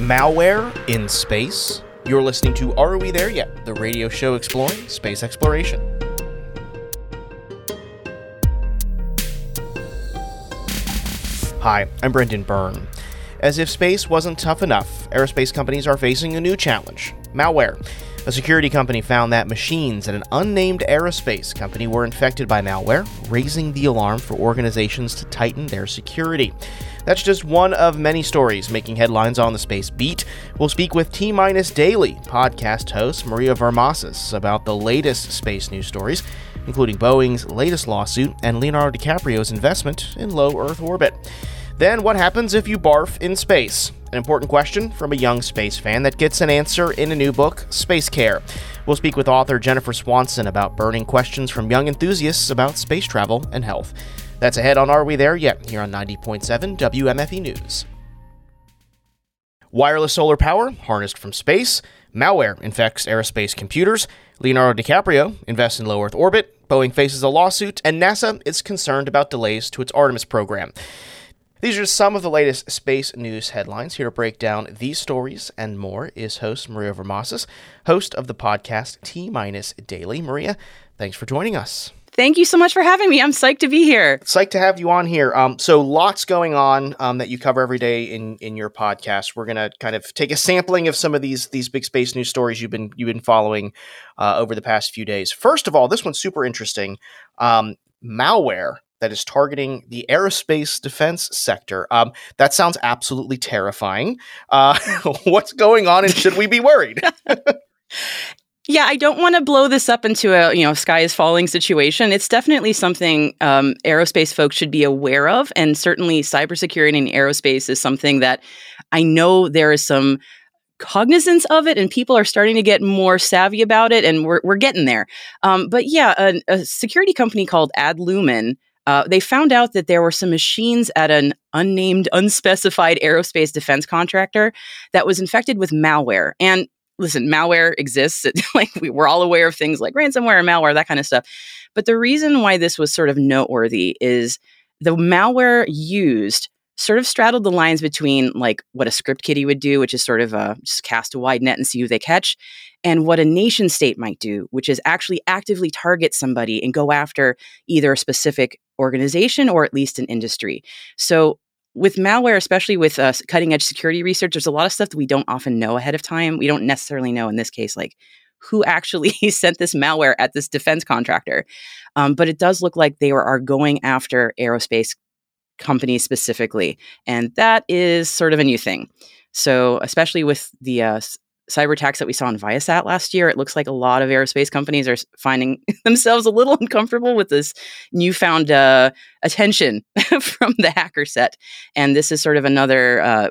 Malware in space? You're listening to Are We There Yet? The radio show exploring space exploration. Hi, I'm Brendan Byrne. As if space wasn't tough enough, aerospace companies are facing a new challenge malware. A security company found that machines at an unnamed aerospace company were infected by malware, raising the alarm for organizations to tighten their security. That's just one of many stories making headlines on the Space Beat. We'll speak with T Minus Daily podcast host Maria Varmazis about the latest space news stories, including Boeing's latest lawsuit and Leonardo DiCaprio's investment in low Earth orbit. Then, what happens if you barf in space? An important question from a young space fan that gets an answer in a new book, Space Care. We'll speak with author Jennifer Swanson about burning questions from young enthusiasts about space travel and health. That's ahead on Are We There Yet? here on 90.7 WMFE News. Wireless solar power harnessed from space. Malware infects aerospace computers. Leonardo DiCaprio invests in low Earth orbit. Boeing faces a lawsuit. And NASA is concerned about delays to its Artemis program. These are some of the latest space news headlines. Here to break down these stories and more is host Maria Varmazis, host of the podcast T Minus Daily. Maria, thanks for joining us. Thank you so much for having me. I'm psyched to be here. Psyched to have you on here. Um, so lots going on um, that you cover every day in in your podcast. We're gonna kind of take a sampling of some of these these big space news stories you've been you've been following uh, over the past few days. First of all, this one's super interesting. Um, malware that is targeting the aerospace defense sector. Um, that sounds absolutely terrifying. Uh, what's going on, and should we be worried? Yeah, I don't want to blow this up into a you know sky is falling situation. It's definitely something um, aerospace folks should be aware of, and certainly cybersecurity in aerospace is something that I know there is some cognizance of it and people are starting to get more savvy about it and we're, we're getting there um, but yeah a, a, security company called Adlumin uh, they found out that there were some machines at an unnamed, unspecified aerospace defense contractor that was infected with malware. And listen, malware exists. like we, we're all aware of things like ransomware and malware, that kind of stuff. But the reason why this was sort of noteworthy is the malware used sort of straddled the lines between like what a script kiddie would do, which is sort of a, just cast a wide net and see who they catch, and what a nation state might do, which is actually actively target somebody and go after either a specific organization or at least an industry. So with malware, especially with uh, cutting edge security research, there's a lot of stuff that we don't often know ahead of time. We don't necessarily know in this case, like who actually sent this malware at this defense contractor. Um, but it does look like they are going after aerospace companies specifically. And that is sort of a new thing. So, especially with the uh, cyber attacks that we saw in Viasat last year, it looks like a lot of aerospace companies are finding themselves a little uncomfortable with this newfound uh, attention from the hacker set. And this is sort of another uh,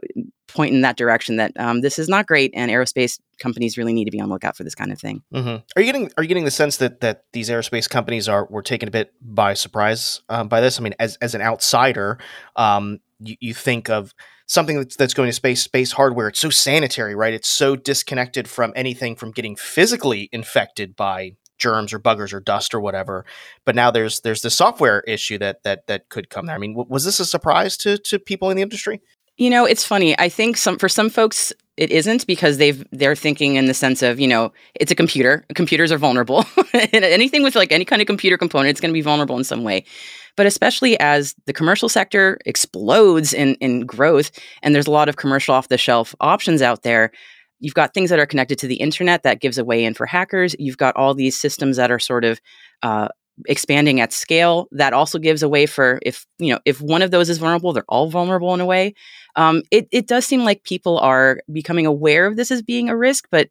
point in that direction that um, this is not great, and aerospace companies really need to be on lookout for this kind of thing. Mm-hmm. Are you getting Are you getting the sense that that these aerospace companies are were taken a bit by surprise um, by this? I mean, as as an outsider, um, you, you think of something that's, that's going to space space hardware. It's so sanitary right? It's so disconnected from anything from getting physically infected by germs or buggers or dust or whatever. But now there's there's the software issue that that that could come there. I mean w- was this a surprise to to people in the industry? You know it's funny. I think some for some folks it isn't because they've they're thinking in the sense of you know it's a computer. Computers are vulnerable. Anything with like any kind of computer component it's going to be vulnerable in some way but especially as the commercial sector explodes in, in growth and there's a lot of commercial off the shelf options out there, you've got things that are connected to the internet that gives a way in for hackers. You've got all these systems that are sort of uh, expanding at scale that also gives a way for if you know if one of those is vulnerable they're all vulnerable in a way um, it, it does seem like people are becoming aware of this as being a risk but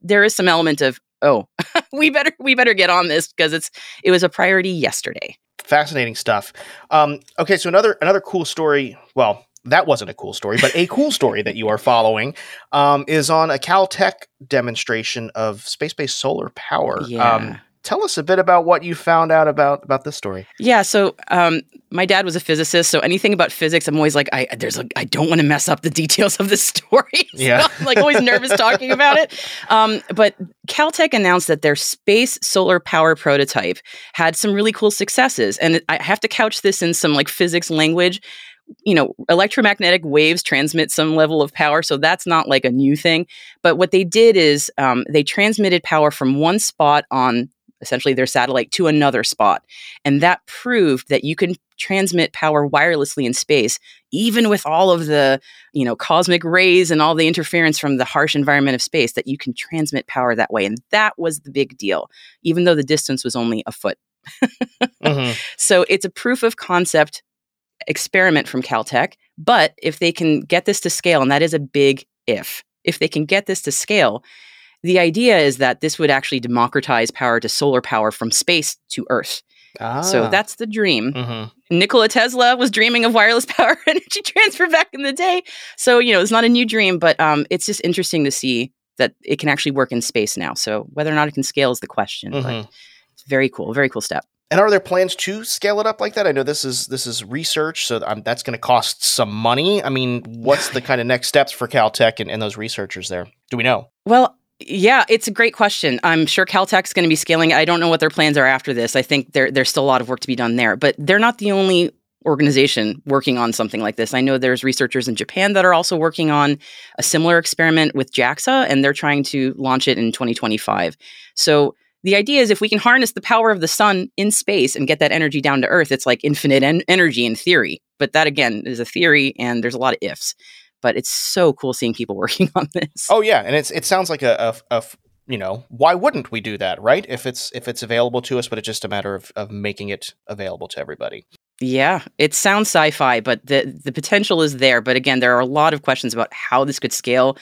there is some element of oh we better we better get on this because it's it was a priority yesterday fascinating stuff. Um, okay, so another another cool story. Well, that wasn't a cool story, but a cool story that you are following um, is on a Caltech demonstration of space-based solar power. Yeah. Um, tell us a bit about what you found out about about this story. Yeah, so um, my dad was a physicist, so anything about physics, I'm always like, I there's like, I don't want to mess up the details of the story. so yeah, I'm like always nervous talking about it. Um, but Caltech announced that their space solar power prototype had some really cool successes, and I have to couch this in some like physics language you know, electromagnetic waves transmit some level of power, so that's not like a new thing. But what they did is um, they transmitted power from one spot on essentially their satellite to another spot. And that proved that you can transmit power wirelessly in space, even with all of the, you know, cosmic rays and all the interference from the harsh environment of space, that you can transmit power that way. And that was the big deal, even though the distance was only a foot. mm-hmm. So it's a proof of concept experiment from Caltech. But if they can get this to scale, and that is a big if, if they can get this to scale, the idea is that this would actually democratize power to solar power from space to Earth. Ah. So that's the dream. Mm-hmm. Nikola Tesla was dreaming of wireless power energy transfer back in the day. So, you know, it's not a new dream, but um, it's just interesting to see that it can actually work in space now. So, whether or not it can scale is the question. Mm-hmm. But it's very cool, very cool step. And are there plans to scale it up like that? I know this is this is research, so um, that's going to cost some money. I mean, what's the kind of next steps for Caltech and, and those researchers there? Do we know? Well, yeah, it's a great question. I'm sure Caltech's going to be scaling. I don't know what their plans are after this. I think there, there's still a lot of work to be done there, but they're not the only organization working on something like this. I know there's researchers in Japan that are also working on a similar experiment with JAXA, and they're trying to launch it in 2025. So the idea is if we can harness the power of the sun in space and get that energy down to Earth, it's like infinite en- energy in theory. But that again is a theory, and there's a lot of ifs but it's so cool seeing people working on this. Oh yeah, and it's it sounds like a, a, a you know why wouldn't we do that right? If it's if it's available to us but it's just a matter of, of making it available to everybody. Yeah it sounds sci-fi but the the potential is there but again there are a lot of questions about how this could scale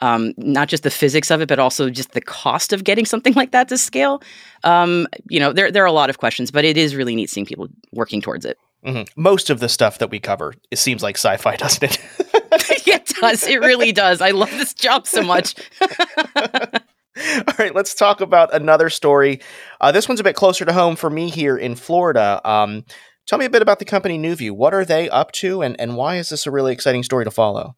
um, not just the physics of it but also just the cost of getting something like that to scale. Um, you know there, there are a lot of questions but it is really neat seeing people working towards it. Mm-hmm. most of the stuff that we cover it seems like sci-fi doesn't it it does. It really does. I love this job so much. All right, let's talk about another story. Uh, this one's a bit closer to home for me here in Florida. Um, tell me a bit about the company NuView. What are they up to, and, and why is this a really exciting story to follow?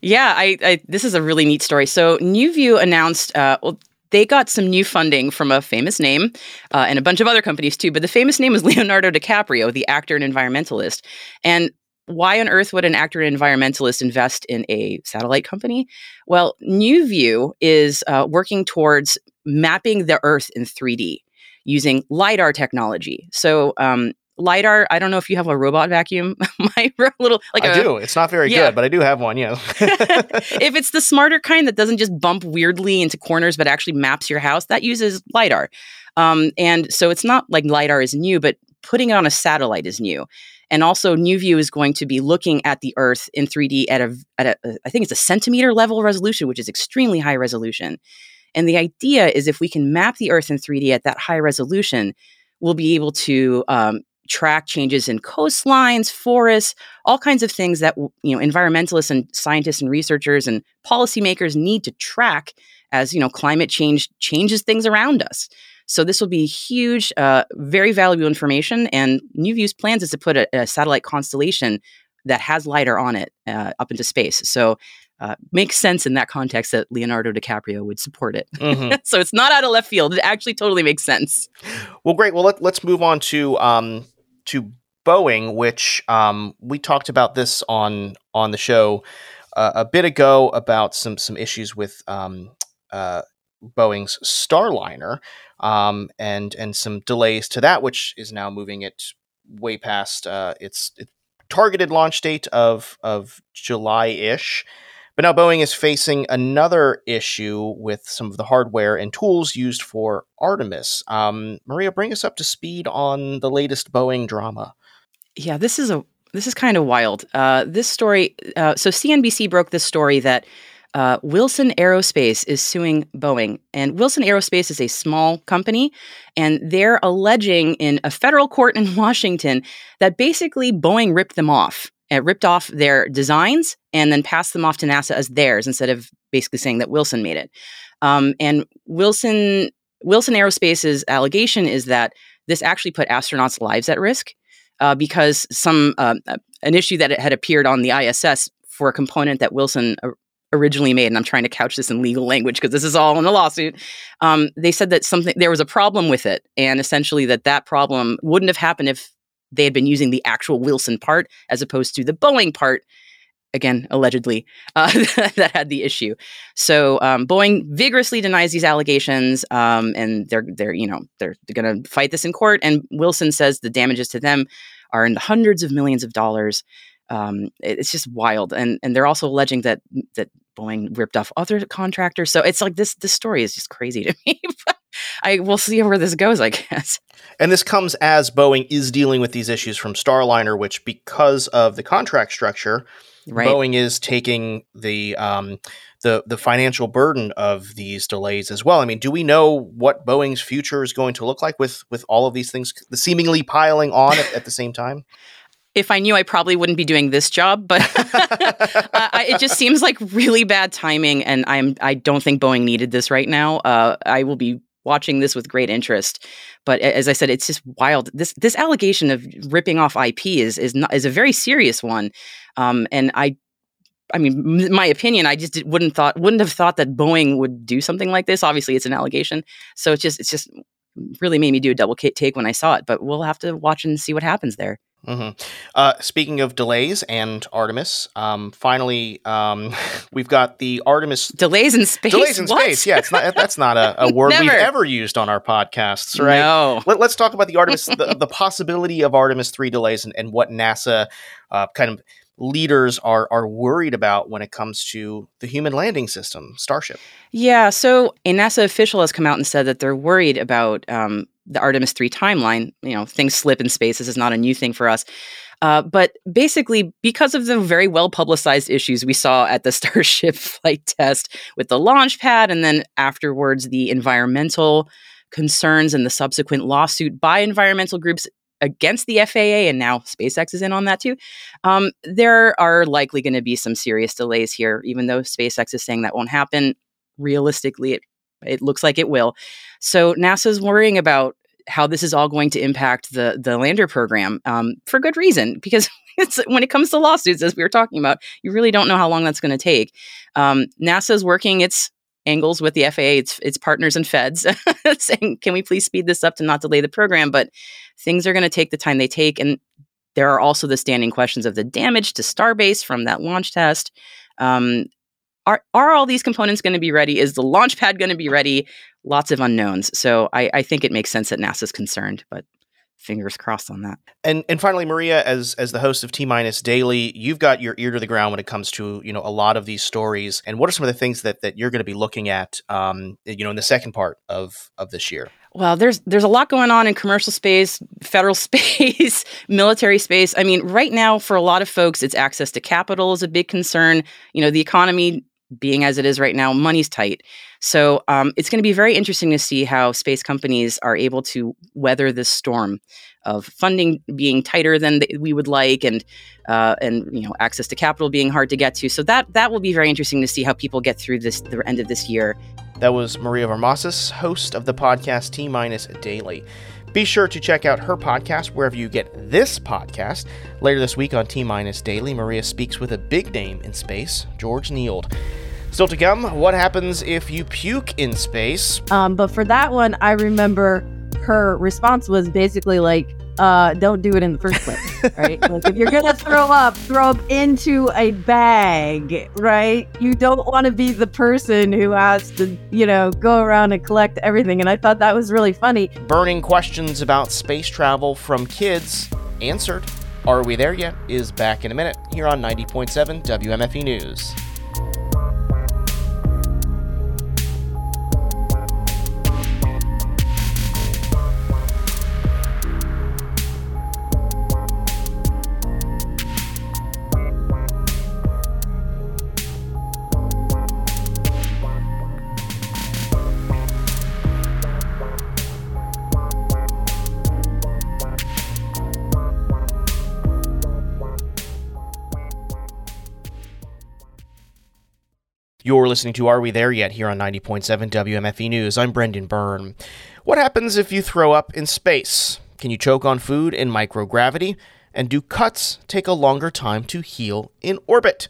Yeah, I, I this is a really neat story. So NuView announced, uh, well, they got some new funding from a famous name uh, and a bunch of other companies too. But the famous name was Leonardo DiCaprio, the actor and environmentalist. And why on earth would an actor and environmentalist invest in a satellite company? Well, NuView is uh, working towards mapping the Earth in 3D using LIDAR technology. So, um, lidar i don't know if you have a robot vacuum my little like i a, do it's not very yeah. good but i do have one yeah if it's the smarter kind that doesn't just bump weirdly into corners but actually maps your house that uses lidar um, and so it's not like lidar is new but putting it on a satellite is new and also, NuView is going to be looking at the Earth in 3D at a, at a, I think it's a centimeter level resolution, which is extremely high resolution. And the idea is if we can map the Earth in 3D at that high resolution, we'll be able to um, track changes in coastlines, forests, all kinds of things that you know environmentalists and scientists and researchers and policymakers need to track as you know climate change changes things around us. So this will be huge, uh, very valuable information. And NuView's plans is to put a, a satellite constellation that has lidar on it uh, up into space. So uh, makes sense in that context that Leonardo DiCaprio would support it. Mm-hmm. so it's not out of left field. It actually totally makes sense. Well, great. Well, let, us move on to um, to Boeing, which um, we talked about this on on the show uh, a bit ago about some some issues with um, uh, Boeing's Starliner um, and and some delays to that, which is now moving it way past uh, its, its targeted launch date of of July ish. But now Boeing is facing another issue with some of the hardware and tools used for Artemis. Um, Maria, bring us up to speed on the latest Boeing drama. Yeah, this is a this is kind of wild. Uh, this story. Uh, so CNBC broke this story that uh, Wilson Aerospace is suing Boeing. And Wilson Aerospace is a small company, and they're alleging in a federal court in Washington that basically Boeing ripped them off. It ripped off their designs and then passed them off to NASA as theirs instead of basically saying that Wilson made it. Um, and Wilson Wilson Aerospace's allegation is that this actually put astronauts' lives at risk uh, because some uh, an issue that had appeared on the ISS for a component that Wilson uh, originally made, and I'm trying to couch this in legal language because this is all in a lawsuit. Um, they said that something there was a problem with it, and essentially that that problem wouldn't have happened if they had been using the actual Wilson part as opposed to the Boeing part again allegedly uh, that had the issue so um, boeing vigorously denies these allegations um, and they're they're you know they're, they're going to fight this in court and wilson says the damages to them are in the hundreds of millions of dollars um, it's just wild and and they're also alleging that that boeing ripped off other contractors so it's like this this story is just crazy to me I will see where this goes, I guess. And this comes as Boeing is dealing with these issues from Starliner, which because of the contract structure, right. Boeing is taking the um, the the financial burden of these delays as well. I mean, do we know what Boeing's future is going to look like with with all of these things seemingly piling on at, at the same time? If I knew, I probably wouldn't be doing this job. But uh, it just seems like really bad timing, and I'm I don't think Boeing needed this right now. Uh, I will be watching this with great interest. But as I said, it's just wild. This this allegation of ripping off IP is is not, is a very serious one. Um, and I I mean, my opinion, I just wouldn't thought wouldn't have thought that Boeing would do something like this. Obviously, it's an allegation, so it's just it's just really made me do a double take when I saw it. But we'll have to watch and see what happens there. Mm-hmm. Uh, speaking of delays and Artemis, um, finally, um, we've got the Artemis delays in space. Delays in what? space. Yeah, it's not. That's not a, a word we've ever used on our podcasts, right? No. Let, us talk about the Artemis, the, the, possibility of Artemis three delays, and, and what NASA uh, kind of leaders are are worried about when it comes to the human landing system, Starship. Yeah. So a NASA official has come out and said that they're worried about um, the Artemis 3 timeline. You know, things slip in space. This is not a new thing for us. Uh, but basically, because of the very well publicized issues we saw at the Starship flight test with the launch pad, and then afterwards the environmental concerns and the subsequent lawsuit by environmental groups against the FAA, and now SpaceX is in on that too. Um, there are likely going to be some serious delays here, even though SpaceX is saying that won't happen. Realistically, it it looks like it will. So NASA's worrying about how this is all going to impact the the lander program um, for good reason because when it comes to lawsuits as we were talking about you really don't know how long that's going to take um, nasa is working its angles with the faa its, its partners and feds saying can we please speed this up to not delay the program but things are going to take the time they take and there are also the standing questions of the damage to starbase from that launch test um, are are all these components going to be ready? Is the launch pad going to be ready? Lots of unknowns. So I, I think it makes sense that NASA's concerned, but fingers crossed on that. And and finally, Maria, as as the host of T Minus Daily, you've got your ear to the ground when it comes to you know a lot of these stories. And what are some of the things that that you're going to be looking at, um, you know, in the second part of of this year? Well, there's there's a lot going on in commercial space, federal space, military space. I mean, right now for a lot of folks, it's access to capital is a big concern. You know, the economy being as it is right now, money's tight. So um, it's going to be very interesting to see how space companies are able to weather this storm of funding being tighter than we would like, and uh, and you know access to capital being hard to get to. So that that will be very interesting to see how people get through this the end of this year. That was Maria Varmazis, host of the podcast T Minus Daily. Be sure to check out her podcast wherever you get this podcast. Later this week on T Minus Daily, Maria speaks with a big name in space, George Nield. Still to come, what happens if you puke in space? Um, but for that one, I remember her response was basically like, uh, don't do it in the first place, right? like if you're gonna throw up, throw up into a bag, right? You don't want to be the person who has to, you know, go around and collect everything. And I thought that was really funny. Burning questions about space travel from kids answered. Are we there yet? Is back in a minute here on 90.7 WMFE News. You're listening to Are We There Yet here on 90.7 WMFE News. I'm Brendan Byrne. What happens if you throw up in space? Can you choke on food in microgravity? And do cuts take a longer time to heal in orbit?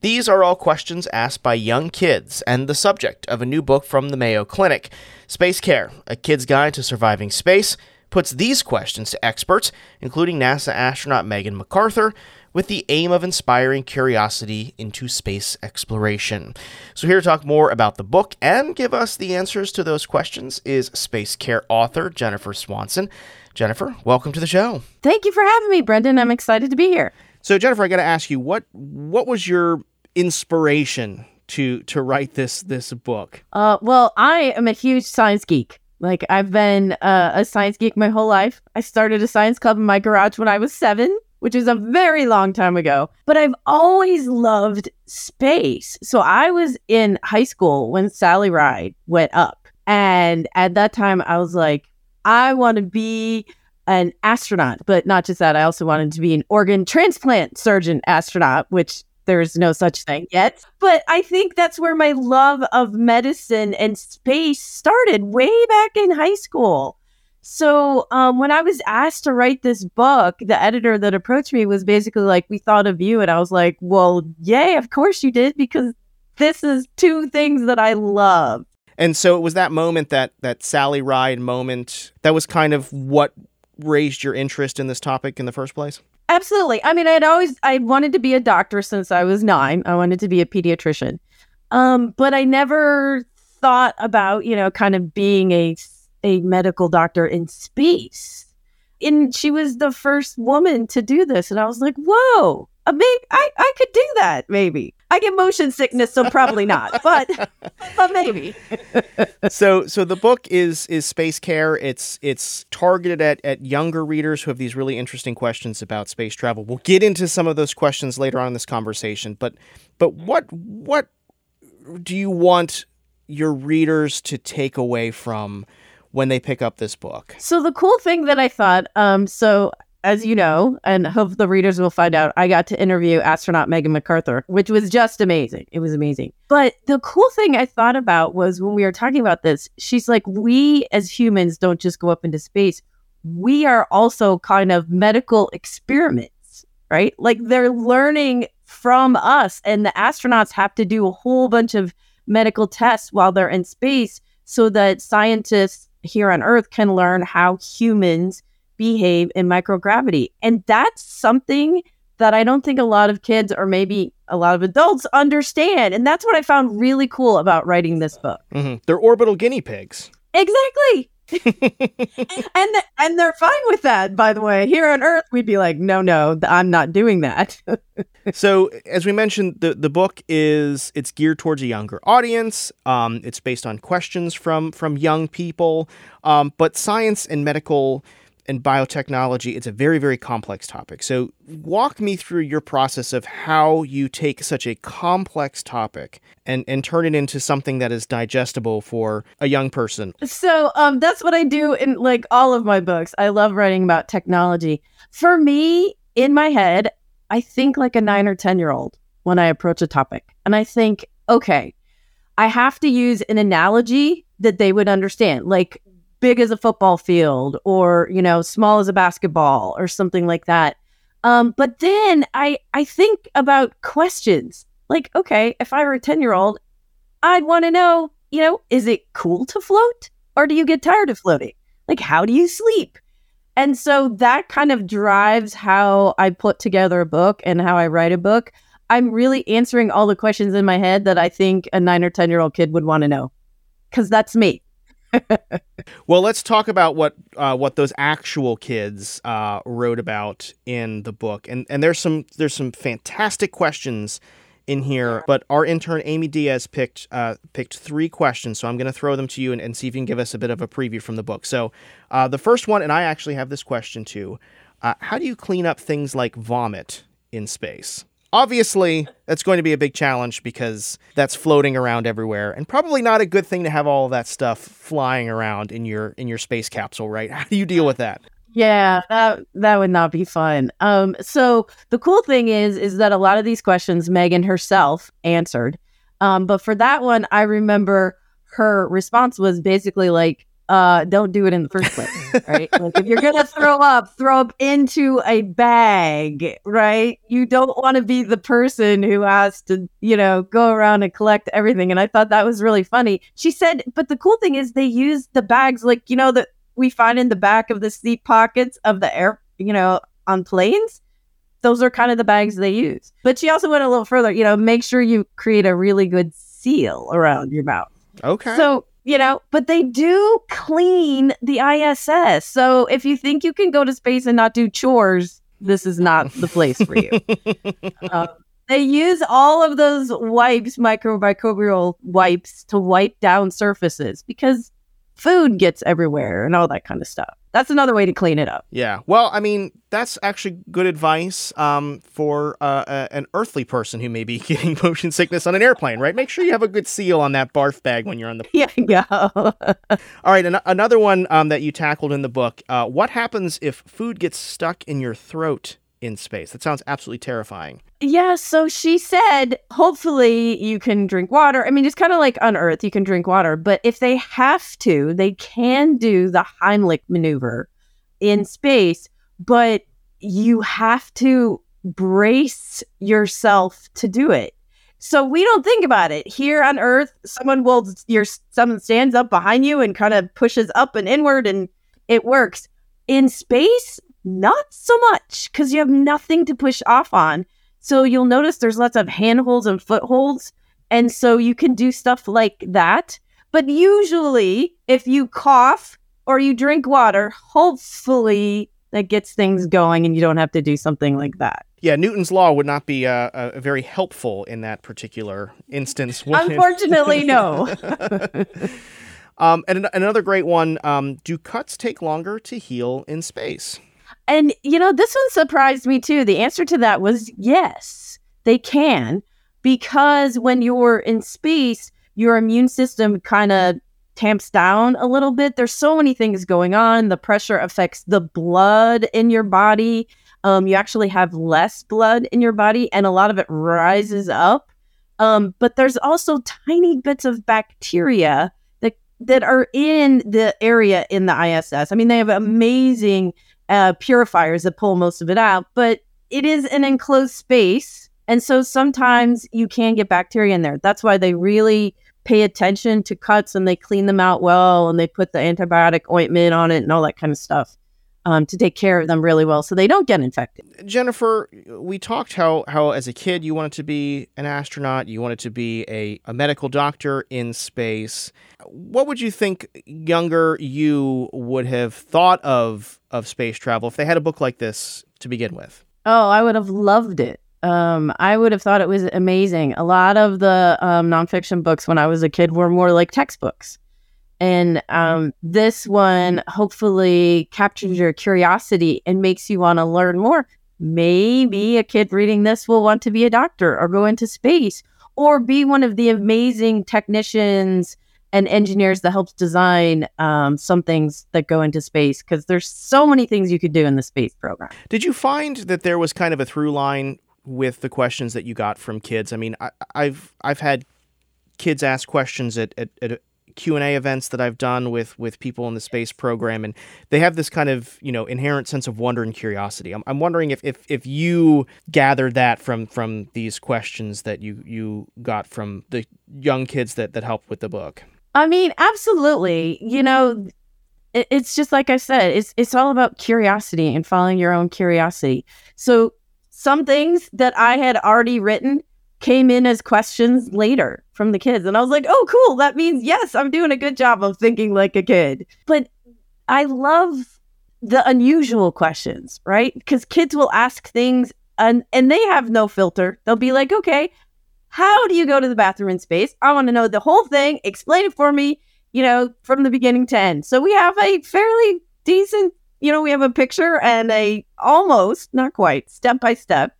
These are all questions asked by young kids and the subject of a new book from the Mayo Clinic Space Care, a kid's guide to surviving space puts these questions to experts, including NASA astronaut Megan McArthur, with the aim of inspiring curiosity into space exploration. So, here to talk more about the book and give us the answers to those questions is Space Care author Jennifer Swanson. Jennifer, welcome to the show. Thank you for having me, Brendan. I'm excited to be here. So, Jennifer, I got to ask you what what was your inspiration to to write this this book? Uh, well, I am a huge science geek. Like I've been uh, a science geek my whole life. I started a science club in my garage when I was seven, which is a very long time ago. But I've always loved space. So I was in high school when Sally Ride went up, and at that time I was like, I want to be an astronaut, but not just that. I also wanted to be an organ transplant surgeon astronaut, which there's no such thing yet. But I think that's where my love of medicine and space started way back in high school. So um, when I was asked to write this book, the editor that approached me was basically like, "We thought of you," and I was like, "Well, yay, of course you did, because this is two things that I love." And so it was that moment that that Sally Ride moment that was kind of what raised your interest in this topic in the first place. Absolutely. I mean, I'd always I wanted to be a doctor since I was nine. I wanted to be a pediatrician, um, but I never thought about you know kind of being a a medical doctor in space. And she was the first woman to do this, and I was like, whoa, maybe I, I could do that maybe i get motion sickness so probably not but but maybe. So so the book is is space care. It's it's targeted at at younger readers who have these really interesting questions about space travel. We'll get into some of those questions later on in this conversation but but what what do you want your readers to take away from when they pick up this book? So the cool thing that i thought um so as you know, and hope the readers will find out, I got to interview astronaut Megan McArthur, which was just amazing. It was amazing. But the cool thing I thought about was when we were talking about this, she's like, we as humans don't just go up into space. We are also kind of medical experiments, right? Like they're learning from us, and the astronauts have to do a whole bunch of medical tests while they're in space so that scientists here on Earth can learn how humans behave in microgravity. And that's something that I don't think a lot of kids or maybe a lot of adults understand. And that's what I found really cool about writing this book. Mm-hmm. They're orbital guinea pigs. Exactly. and th- and they're fine with that by the way here on earth we'd be like no no i'm not doing that so as we mentioned the the book is it's geared towards a younger audience um, it's based on questions from from young people um, but science and medical and biotechnology, it's a very, very complex topic. So, walk me through your process of how you take such a complex topic and, and turn it into something that is digestible for a young person. So, um, that's what I do in like all of my books. I love writing about technology. For me, in my head, I think like a nine or 10 year old when I approach a topic. And I think, okay, I have to use an analogy that they would understand. Like, big as a football field or you know small as a basketball or something like that. Um, but then i i think about questions like okay if i were a 10 year old i'd want to know you know is it cool to float or do you get tired of floating? Like how do you sleep? And so that kind of drives how i put together a book and how i write a book. I'm really answering all the questions in my head that i think a 9 or 10 year old kid would want to know because that's me well, let's talk about what uh, what those actual kids uh, wrote about in the book, and and there's some there's some fantastic questions in here. But our intern Amy Diaz picked uh, picked three questions, so I'm going to throw them to you and, and, see if you can give us a bit of a preview from the book. So uh, the first one, and I actually have this question too: uh, How do you clean up things like vomit in space? Obviously, that's going to be a big challenge because that's floating around everywhere and probably not a good thing to have all that stuff flying around in your in your space capsule, right? How do you deal with that? Yeah, that that would not be fun. Um so the cool thing is is that a lot of these questions Megan herself answered. Um but for that one I remember her response was basically like uh, don't do it in the first place, right? like if you're gonna throw up, throw up into a bag, right? You don't want to be the person who has to, you know, go around and collect everything. And I thought that was really funny. She said, but the cool thing is they use the bags like, you know, that we find in the back of the seat pockets of the air, you know, on planes, those are kind of the bags they use. But she also went a little further, you know, make sure you create a really good seal around your mouth. Okay. So, you know, but they do clean the ISS. So if you think you can go to space and not do chores, this is not the place for you. um, they use all of those wipes, microbial wipes, to wipe down surfaces because food gets everywhere and all that kind of stuff. That's another way to clean it up. Yeah. Well, I mean, that's actually good advice um, for uh, a, an earthly person who may be getting motion sickness on an airplane, right? Make sure you have a good seal on that barf bag when you're on the. Yeah, yeah. All right. An- another one um, that you tackled in the book. Uh, what happens if food gets stuck in your throat in space? That sounds absolutely terrifying. Yeah, so she said, hopefully you can drink water. I mean, it's kind of like on Earth, you can drink water, but if they have to, they can do the Heimlich maneuver in space, but you have to brace yourself to do it. So we don't think about it. Here on Earth, someone will your someone stands up behind you and kind of pushes up and inward and it works. In space, not so much because you have nothing to push off on. So you'll notice there's lots of handholds and footholds. And so you can do stuff like that. But usually, if you cough or you drink water, hopefully that gets things going and you don't have to do something like that. Yeah, Newton's law would not be uh, uh, very helpful in that particular instance. Unfortunately, no. um, and an- another great one um, do cuts take longer to heal in space? And, you know, this one surprised me too. The answer to that was yes, they can, because when you're in space, your immune system kind of tamps down a little bit. There's so many things going on. The pressure affects the blood in your body. Um, you actually have less blood in your body, and a lot of it rises up. Um, but there's also tiny bits of bacteria that that are in the area in the ISS. I mean, they have amazing uh, purifiers that pull most of it out, but it is an enclosed space. And so sometimes you can get bacteria in there. That's why they really pay attention to cuts and they clean them out well and they put the antibiotic ointment on it and all that kind of stuff um, to take care of them really well so they don't get infected. Jennifer, we talked how, how as a kid you wanted to be an astronaut, you wanted to be a, a medical doctor in space. What would you think younger you would have thought of of space travel if they had a book like this to begin with? Oh, I would have loved it. Um, I would have thought it was amazing. A lot of the um, nonfiction books when I was a kid were more like textbooks. And um, this one hopefully captures your curiosity and makes you want to learn more. Maybe a kid reading this will want to be a doctor or go into space or be one of the amazing technicians and engineers that helps design um, some things that go into space because there's so many things you could do in the space program. Did you find that there was kind of a through line with the questions that you got from kids? I mean, I, have I've had kids ask questions at, at, at Q&A events that I've done with with people in the space program and they have this kind of, you know, inherent sense of wonder and curiosity. I'm, I'm wondering if, if if you gathered that from from these questions that you you got from the young kids that that helped with the book. I mean, absolutely. You know, it, it's just like I said, it's it's all about curiosity and following your own curiosity. So some things that I had already written came in as questions later from the kids. And I was like, oh, cool. That means, yes, I'm doing a good job of thinking like a kid. But I love the unusual questions, right? Because kids will ask things and, and they have no filter. They'll be like, okay, how do you go to the bathroom in space? I want to know the whole thing. Explain it for me, you know, from the beginning to end. So we have a fairly decent, you know, we have a picture and a almost, not quite, step by step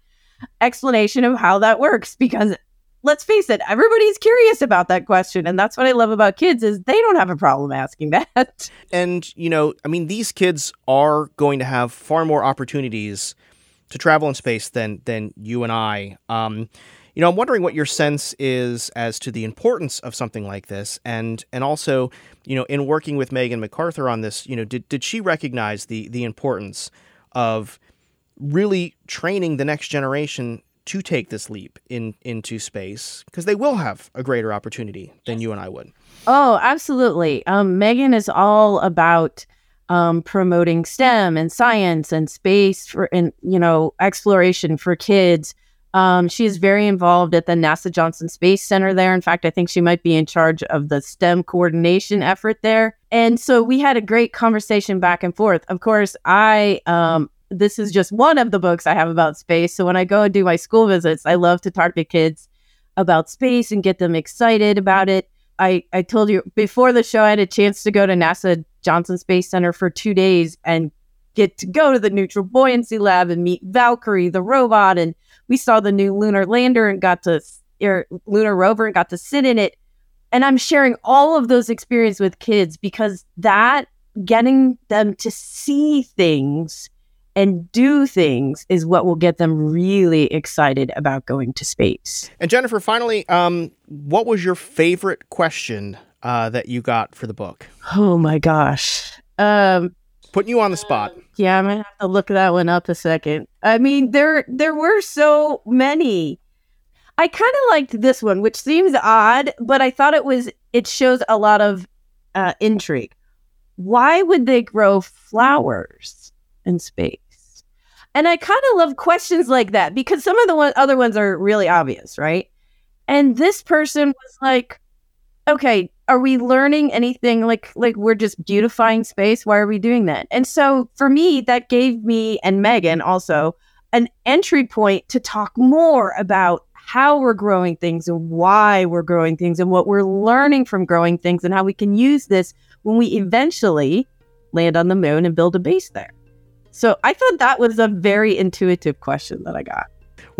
explanation of how that works because let's face it everybody's curious about that question and that's what i love about kids is they don't have a problem asking that and you know i mean these kids are going to have far more opportunities to travel in space than than you and i um, you know, I'm wondering what your sense is as to the importance of something like this, and and also, you know, in working with Megan McArthur on this, you know, did did she recognize the the importance of really training the next generation to take this leap in into space because they will have a greater opportunity than you and I would. Oh, absolutely. Um, Megan is all about um, promoting STEM and science and space for and you know exploration for kids. Um, she is very involved at the NASA Johnson Space Center there. In fact, I think she might be in charge of the STEM coordination effort there. And so we had a great conversation back and forth. Of course, I um, this is just one of the books I have about space. So when I go and do my school visits, I love to talk to kids about space and get them excited about it. I, I told you before the show, I had a chance to go to NASA Johnson Space Center for two days and get to go to the neutral buoyancy lab and meet Valkyrie, the robot. And we saw the new lunar lander and got to, or lunar rover and got to sit in it. And I'm sharing all of those experiences with kids because that getting them to see things and do things is what will get them really excited about going to space. And Jennifer, finally, um, what was your favorite question uh, that you got for the book? Oh my gosh. Um, Putting you on the spot. Yeah, I'm gonna have to look that one up a second. I mean, there there were so many. I kind of liked this one, which seems odd, but I thought it was it shows a lot of uh, intrigue. Why would they grow flowers in space? And I kind of love questions like that because some of the one, other ones are really obvious, right? And this person was like, okay, are we learning anything like like we're just beautifying space? Why are we doing that? And so for me, that gave me and Megan also an entry point to talk more about how we're growing things and why we're growing things and what we're learning from growing things and how we can use this when we eventually land on the moon and build a base there. So I thought that was a very intuitive question that I got.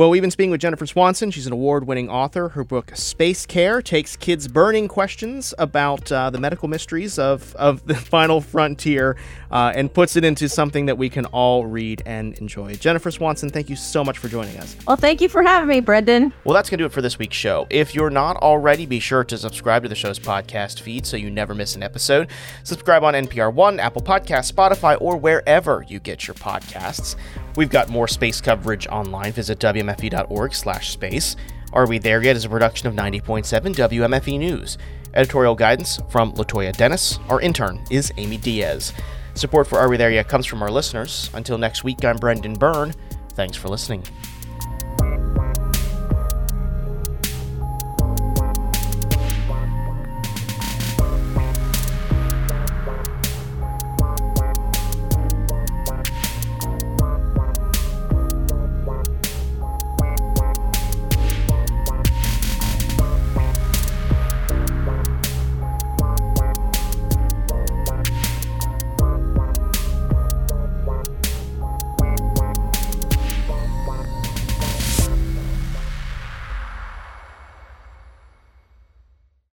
Well, we've been speaking with Jennifer Swanson. She's an award winning author. Her book, Space Care, takes kids' burning questions about uh, the medical mysteries of, of the final frontier uh, and puts it into something that we can all read and enjoy. Jennifer Swanson, thank you so much for joining us. Well, thank you for having me, Brendan. Well, that's going to do it for this week's show. If you're not already, be sure to subscribe to the show's podcast feed so you never miss an episode. Subscribe on NPR One, Apple Podcasts, Spotify, or wherever you get your podcasts. We've got more space coverage online. Visit WMFE.org slash space. Are We There Yet is a production of 90.7 WMFE News. Editorial guidance from Latoya Dennis. Our intern is Amy Diaz. Support for Are We There Yet comes from our listeners. Until next week, I'm Brendan Byrne. Thanks for listening.